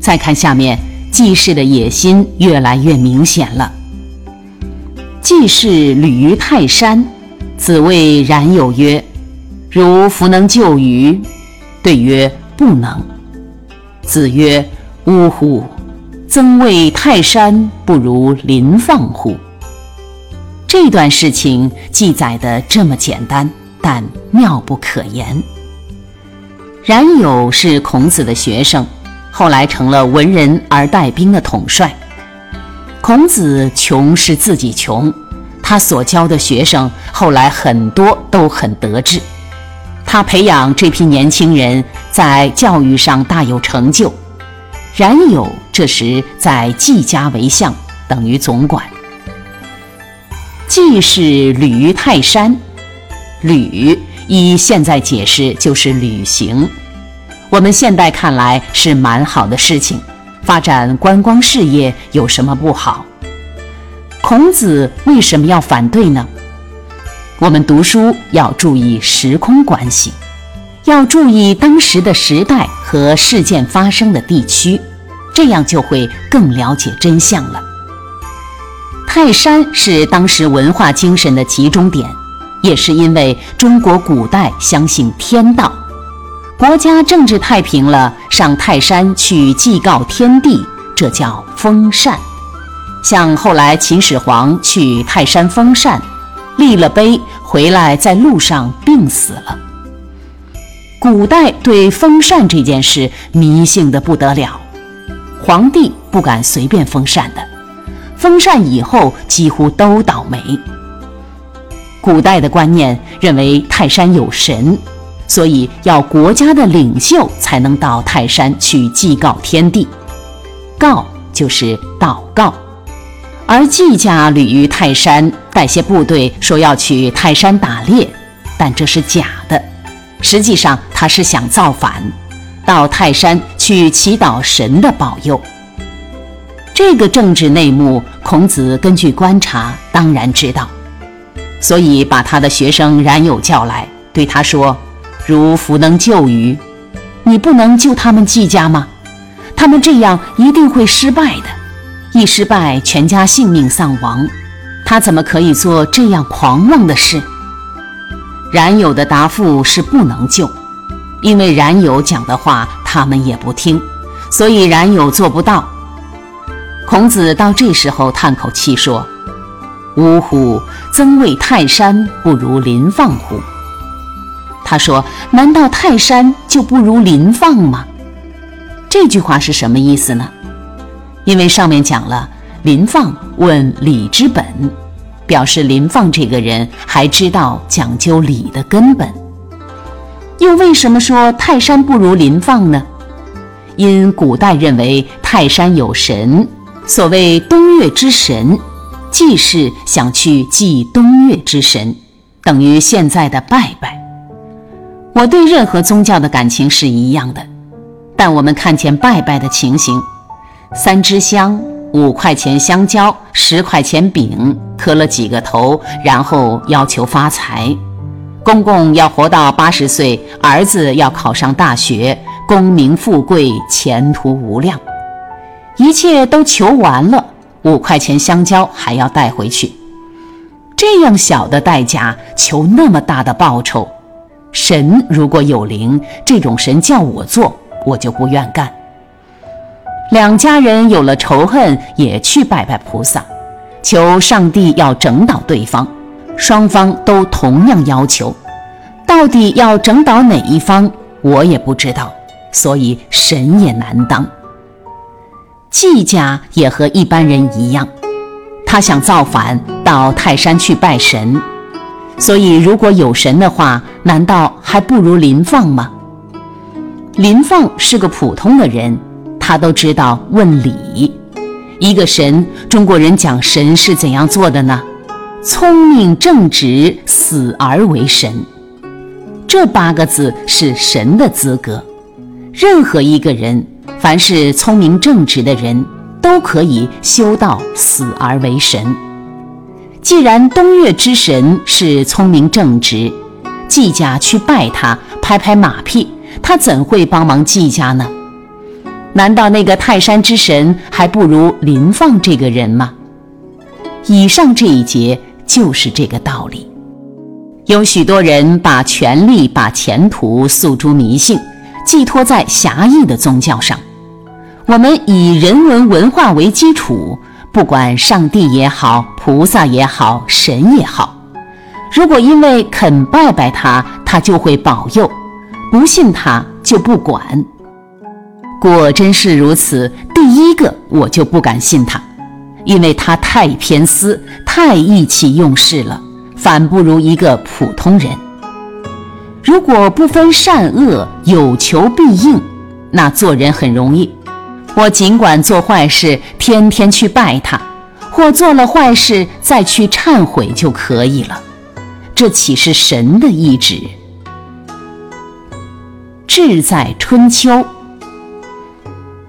再看下面，季氏的野心越来越明显了。季氏旅于泰山，子谓冉有曰：“如弗能就于？”对曰：“不能。”子曰：“呜呼！曾谓泰山不如林放乎？”这段事情记载的这么简单，但妙不可言。冉有是孔子的学生。后来成了文人而带兵的统帅。孔子穷是自己穷，他所教的学生后来很多都很得志。他培养这批年轻人在教育上大有成就。冉有这时在季家为相，等于总管。季是旅于泰山，旅依现在解释就是旅行。我们现代看来是蛮好的事情，发展观光事业有什么不好？孔子为什么要反对呢？我们读书要注意时空关系，要注意当时的时代和事件发生的地区，这样就会更了解真相了。泰山是当时文化精神的集中点，也是因为中国古代相信天道。国家政治太平了，上泰山去祭告天地，这叫封禅。像后来秦始皇去泰山封禅，立了碑，回来在路上病死了。古代对封禅这件事迷信的不得了，皇帝不敢随便封禅的，封禅以后几乎都倒霉。古代的观念认为泰山有神。所以要国家的领袖才能到泰山去祭告天地，告就是祷告。而季家旅于泰山，带些部队说要去泰山打猎，但这是假的。实际上他是想造反，到泰山去祈祷神的保佑。这个政治内幕，孔子根据观察当然知道，所以把他的学生冉有叫来，对他说。如弗能救鱼，你不能救他们季家吗？他们这样一定会失败的，一失败全家性命丧亡。他怎么可以做这样狂妄的事？冉有的答复是不能救，因为冉有讲的话他们也不听，所以冉有做不到。孔子到这时候叹口气说：“呜呼！曾谓泰山不如临放乎？”他说：“难道泰山就不如林放吗？”这句话是什么意思呢？因为上面讲了，林放问礼之本，表示林放这个人还知道讲究礼的根本。又为什么说泰山不如林放呢？因古代认为泰山有神，所谓东岳之神，祭是想去祭东岳之神，等于现在的拜拜。我对任何宗教的感情是一样的，但我们看见拜拜的情形：三支香、五块钱香蕉、十块钱饼，磕了几个头，然后要求发财。公公要活到八十岁，儿子要考上大学，功名富贵，前途无量。一切都求完了，五块钱香蕉还要带回去。这样小的代价，求那么大的报酬。神如果有灵，这种神叫我做，我就不愿干。两家人有了仇恨，也去拜拜菩萨，求上帝要整倒对方。双方都同样要求，到底要整倒哪一方，我也不知道，所以神也难当。季家也和一般人一样，他想造反，到泰山去拜神。所以，如果有神的话，难道还不如林放吗？林放是个普通的人，他都知道问理。一个神，中国人讲神是怎样做的呢？聪明正直，死而为神。这八个字是神的资格。任何一个人，凡是聪明正直的人，都可以修道死而为神。既然东岳之神是聪明正直，季家去拜他，拍拍马屁，他怎会帮忙季家呢？难道那个泰山之神还不如林放这个人吗？以上这一节就是这个道理。有许多人把权力、把前途诉诸迷信，寄托在狭义的宗教上。我们以人文文化为基础。不管上帝也好，菩萨也好，神也好，如果因为肯拜拜他，他就会保佑；不信他就不管。果真是如此，第一个我就不敢信他，因为他太偏私、太意气用事了，反不如一个普通人。如果不分善恶，有求必应，那做人很容易。我尽管做坏事，天天去拜他，或做了坏事再去忏悔就可以了。这岂是神的意志？志在春秋，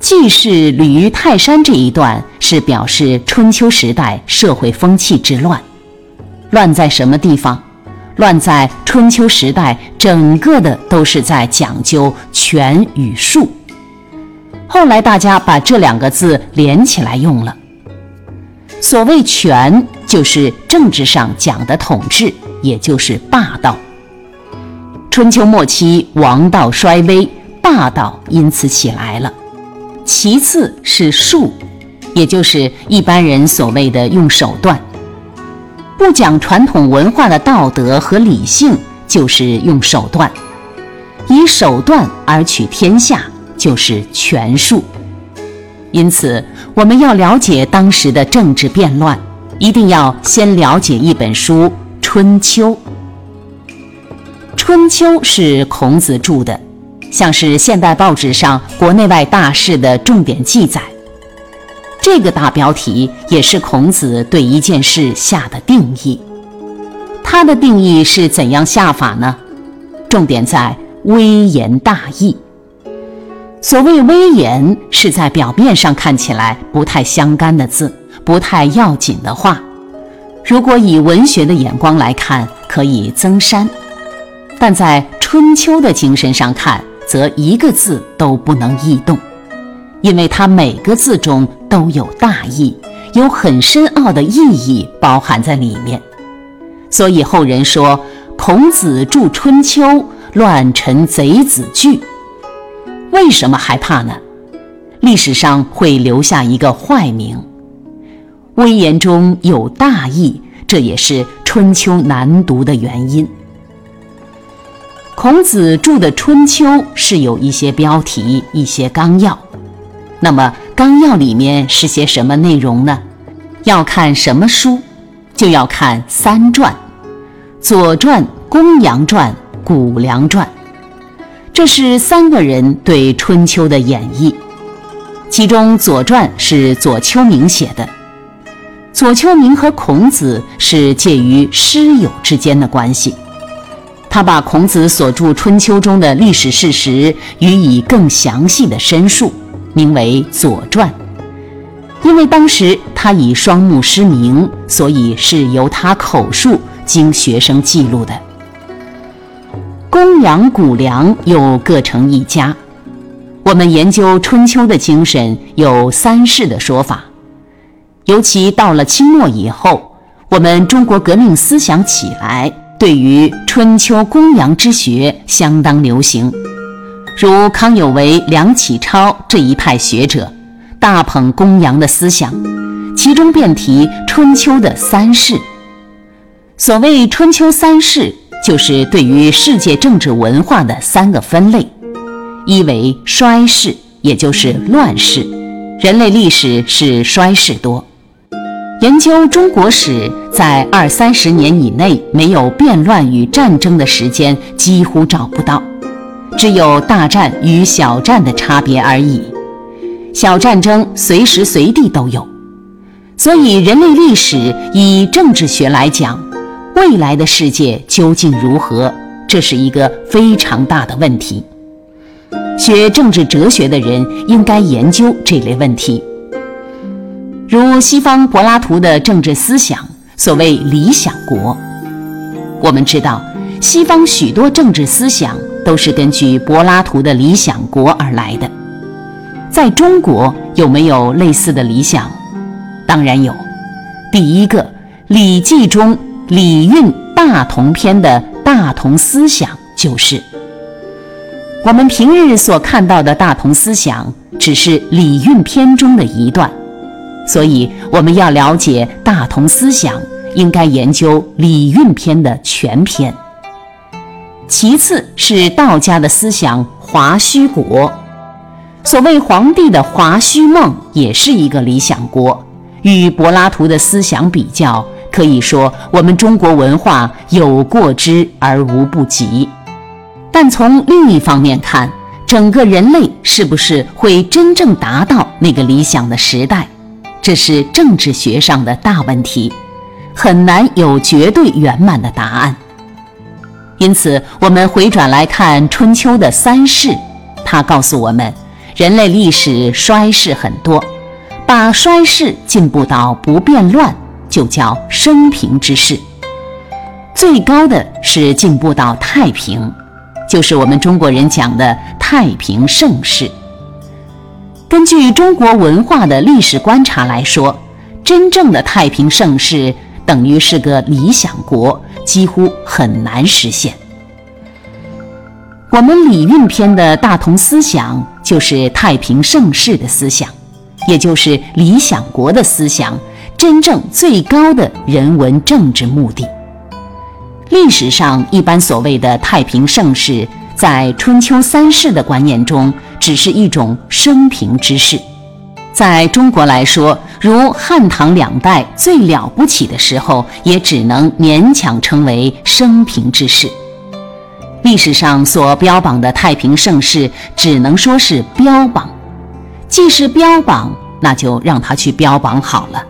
记事吕于泰山这一段是表示春秋时代社会风气之乱。乱在什么地方？乱在春秋时代整个的都是在讲究权与术。后来大家把这两个字连起来用了。所谓权，就是政治上讲的统治，也就是霸道。春秋末期，王道衰微，霸道因此起来了。其次是术，也就是一般人所谓的用手段，不讲传统文化的道德和理性，就是用手段，以手段而取天下。就是权术，因此我们要了解当时的政治变乱，一定要先了解一本书《春秋》。《春秋》是孔子著的，像是现代报纸上国内外大事的重点记载。这个大标题也是孔子对一件事下的定义。他的定义是怎样下法呢？重点在微言大义。所谓威严，是在表面上看起来不太相干的字，不太要紧的话。如果以文学的眼光来看，可以增删；但在春秋的精神上看，则一个字都不能异动，因为它每个字中都有大义，有很深奥的意义包含在里面。所以后人说：“孔子著春秋，乱臣贼子惧。”为什么害怕呢？历史上会留下一个坏名。威严中有大义，这也是春秋难读的原因。孔子著的《春秋》是有一些标题、一些纲要。那么纲要里面是些什么内容呢？要看什么书，就要看三传：《左传》《公羊传》《谷梁传》。这是三个人对春秋的演绎，其中《左传》是左丘明写的。左丘明和孔子是介于师友之间的关系，他把孔子所著《春秋》中的历史事实予以更详细的申述，名为《左传》。因为当时他已双目失明，所以是由他口述，经学生记录的。公羊、谷梁又各成一家。我们研究春秋的精神有三世的说法，尤其到了清末以后，我们中国革命思想起来，对于春秋公羊之学相当流行。如康有为、梁启超这一派学者，大捧公羊的思想，其中便提春秋的三世。所谓春秋三世。就是对于世界政治文化的三个分类：一为衰世，也就是乱世，人类历史是衰世多。研究中国史，在二三十年以内没有变乱与战争的时间几乎找不到，只有大战与小战的差别而已。小战争随时随地都有。所以，人类历史以政治学来讲，未来的世界究竟如何，这是一个非常大的问题。学政治哲学的人应该研究这类问题。如西方柏拉图的政治思想，所谓理想国。我们知道，西方许多政治思想都是根据柏拉图的理想国而来的。在中国有没有类似的理想？当然有。第一个，《礼记》中《礼运大同篇》的大同思想就是。我们平日所看到的大同思想，只是《礼运篇》中的一段，所以我们要了解大同思想，应该研究《礼运篇》的全篇。其次是道家的思想华胥国，所谓皇帝的华胥梦，也是一个理想国。与柏拉图的思想比较，可以说我们中国文化有过之而无不及。但从另一方面看，整个人类是不是会真正达到那个理想的时代，这是政治学上的大问题，很难有绝对圆满的答案。因此，我们回转来看春秋的三世，它告诉我们，人类历史衰世很多。把衰世进步到不变乱，就叫升平之势。最高的是进步到太平，就是我们中国人讲的太平盛世。根据中国文化的历史观察来说，真正的太平盛世等于是个理想国，几乎很难实现。我们《礼运篇》的大同思想，就是太平盛世的思想。也就是理想国的思想，真正最高的人文政治目的。历史上一般所谓的太平盛世，在春秋三世的观念中，只是一种升平之势。在中国来说，如汉唐两代最了不起的时候，也只能勉强称为升平之势。历史上所标榜的太平盛世，只能说是标榜。既是标榜，那就让他去标榜好了。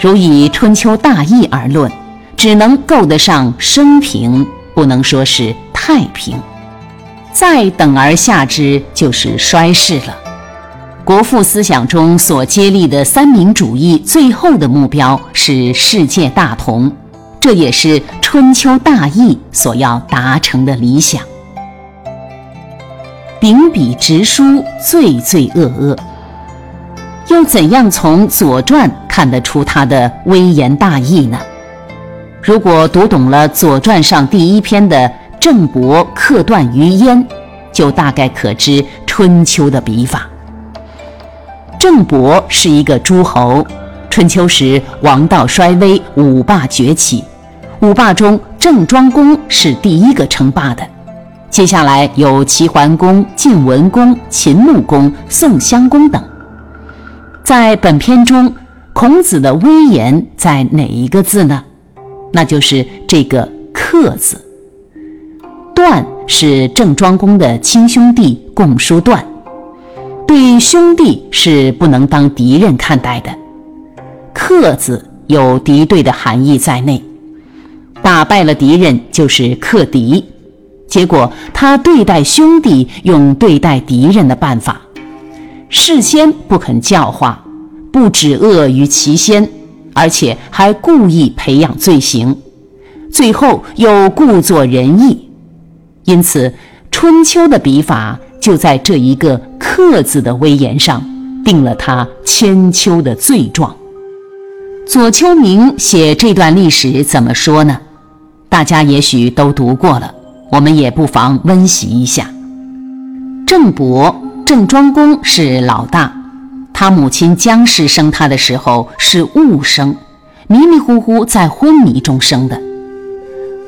如以春秋大义而论，只能够得上升平，不能说是太平。再等而下之，就是衰世了。国父思想中所接力的三民主义，最后的目标是世界大同，这也是春秋大义所要达成的理想。秉笔直书，罪罪恶恶。又怎样从《左传》看得出他的微言大义呢？如果读懂了《左传》上第一篇的“郑伯克段于鄢”，就大概可知春秋的笔法。郑伯是一个诸侯，春秋时王道衰微，五霸崛起，五霸中郑庄公是第一个称霸的。接下来有齐桓公、晋文公、秦穆公、宋襄公等。在本篇中，孔子的威严在哪一个字呢？那就是这个“克”字。段是郑庄公的亲兄弟共叔段，对兄弟是不能当敌人看待的。克字有敌对的含义在内，打败了敌人就是克敌。结果，他对待兄弟用对待敌人的办法，事先不肯教化，不止恶于其先，而且还故意培养罪行，最后又故作仁义。因此，春秋的笔法就在这一个“克”字的威严上，定了他千秋的罪状。左丘明写这段历史怎么说呢？大家也许都读过了。我们也不妨温习一下。郑伯，郑庄公是老大，他母亲姜氏生他的时候是误生，迷迷糊糊在昏迷中生的。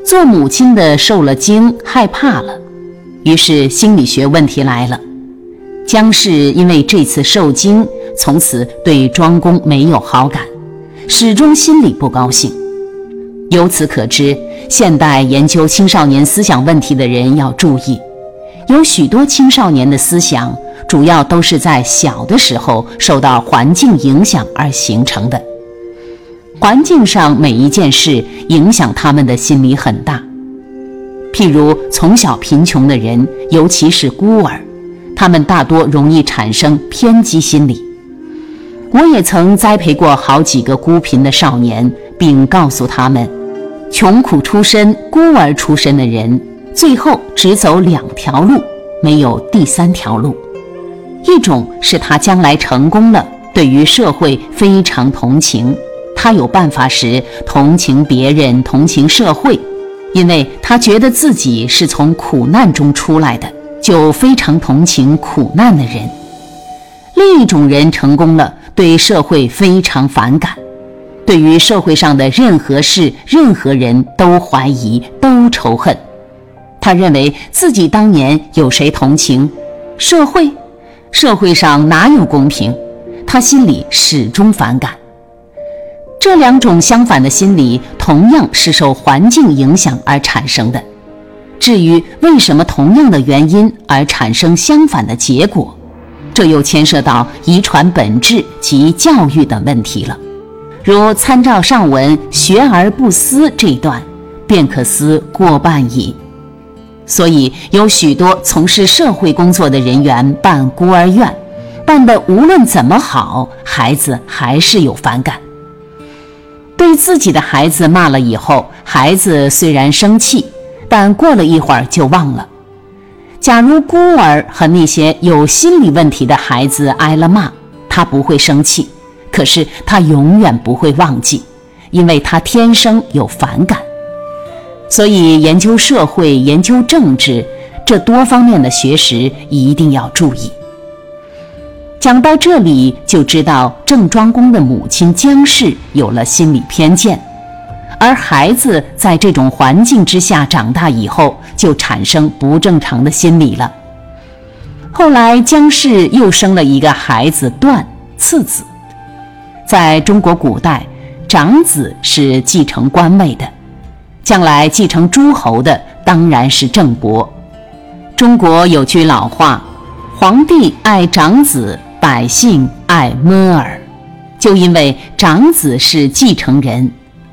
做母亲的受了惊，害怕了，于是心理学问题来了。姜氏因为这次受惊，从此对庄公没有好感，始终心里不高兴。由此可知，现代研究青少年思想问题的人要注意：有许多青少年的思想，主要都是在小的时候受到环境影响而形成的。环境上每一件事影响他们的心理很大。譬如从小贫穷的人，尤其是孤儿，他们大多容易产生偏激心理。我也曾栽培过好几个孤贫的少年，并告诉他们，穷苦出身、孤儿出身的人。最后只走两条路，没有第三条路。一种是他将来成功了，对于社会非常同情，他有办法时同情别人，同情社会，因为他觉得自己是从苦难中出来的，就非常同情苦难的人。另一种人成功了，对社会非常反感，对于社会上的任何事、任何人都怀疑，都仇恨。他认为自己当年有谁同情？社会，社会上哪有公平？他心里始终反感。这两种相反的心理，同样是受环境影响而产生的。至于为什么同样的原因而产生相反的结果，这又牵涉到遗传本质及教育等问题了。如参照上文“学而不思”这一段，便可思过半矣。所以，有许多从事社会工作的人员办孤儿院，办的无论怎么好，孩子还是有反感。对自己的孩子骂了以后，孩子虽然生气，但过了一会儿就忘了。假如孤儿和那些有心理问题的孩子挨了骂，他不会生气，可是他永远不会忘记，因为他天生有反感。所以，研究社会、研究政治这多方面的学识一定要注意。讲到这里，就知道郑庄公的母亲姜氏有了心理偏见，而孩子在这种环境之下长大以后，就产生不正常的心理了。后来，姜氏又生了一个孩子段，次子。在中国古代，长子是继承官位的。将来继承诸侯的当然是郑伯。中国有句老话：“皇帝爱长子，百姓爱摸儿。”就因为长子是继承人，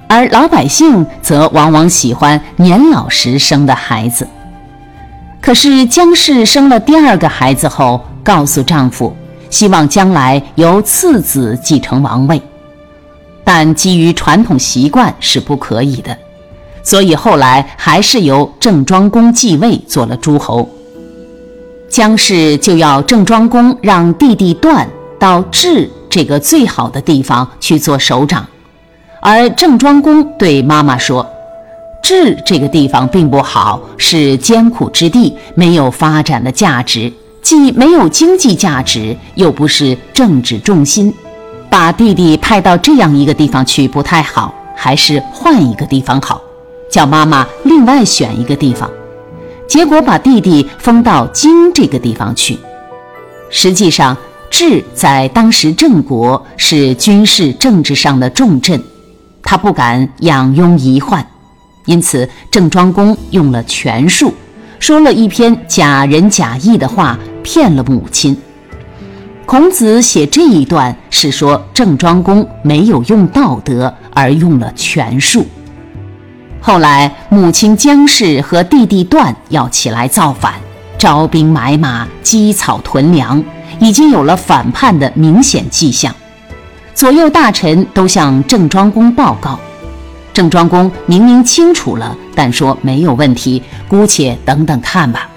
而老百姓则往往喜欢年老时生的孩子。可是姜氏生了第二个孩子后，告诉丈夫，希望将来由次子继承王位，但基于传统习惯是不可以的。所以后来还是由郑庄公继位做了诸侯。姜氏就要郑庄公让弟弟段到治这个最好的地方去做首长，而郑庄公对妈妈说：“治这个地方并不好，是艰苦之地，没有发展的价值，既没有经济价值，又不是政治重心，把弟弟派到这样一个地方去不太好，还是换一个地方好。”叫妈妈另外选一个地方，结果把弟弟封到京这个地方去。实际上，治在当时郑国是军事政治上的重镇，他不敢养庸遗患，因此郑庄公用了权术，说了一篇假仁假义的话，骗了母亲。孔子写这一段是说郑庄公没有用道德，而用了权术。后来，母亲姜氏和弟弟段要起来造反，招兵买马，积草屯粮，已经有了反叛的明显迹象。左右大臣都向郑庄公报告，郑庄公明明清楚了，但说没有问题，姑且等等看吧。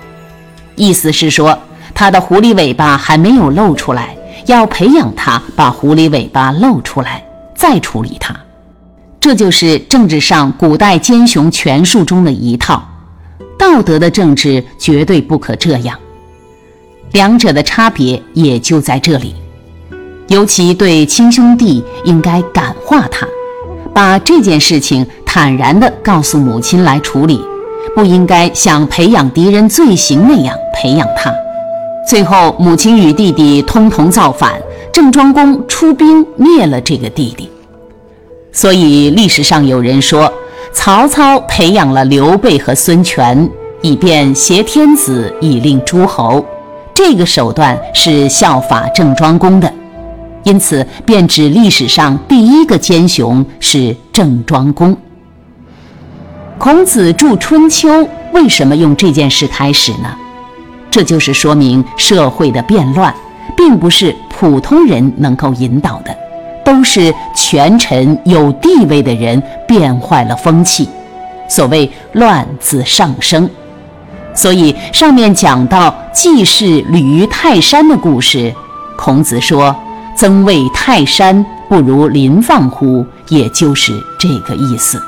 意思是说，他的狐狸尾巴还没有露出来，要培养他把狐狸尾巴露出来，再处理他。这就是政治上古代奸雄权术中的一套，道德的政治绝对不可这样。两者的差别也就在这里。尤其对亲兄弟，应该感化他，把这件事情坦然地告诉母亲来处理，不应该像培养敌人罪行那样培养他。最后，母亲与弟弟通同造反，郑庄公出兵灭了这个弟弟。所以历史上有人说，曹操培养了刘备和孙权，以便挟天子以令诸侯。这个手段是效法郑庄公的，因此便指历史上第一个奸雄是郑庄公。孔子著《春秋》，为什么用这件事开始呢？这就是说明社会的变乱，并不是普通人能够引导的，都是权臣有地位的人变坏了风气。所谓“乱自上升”，所以上面讲到季氏旅于泰山的故事，孔子说：“曾为泰山不如林放乎？”也就是这个意思。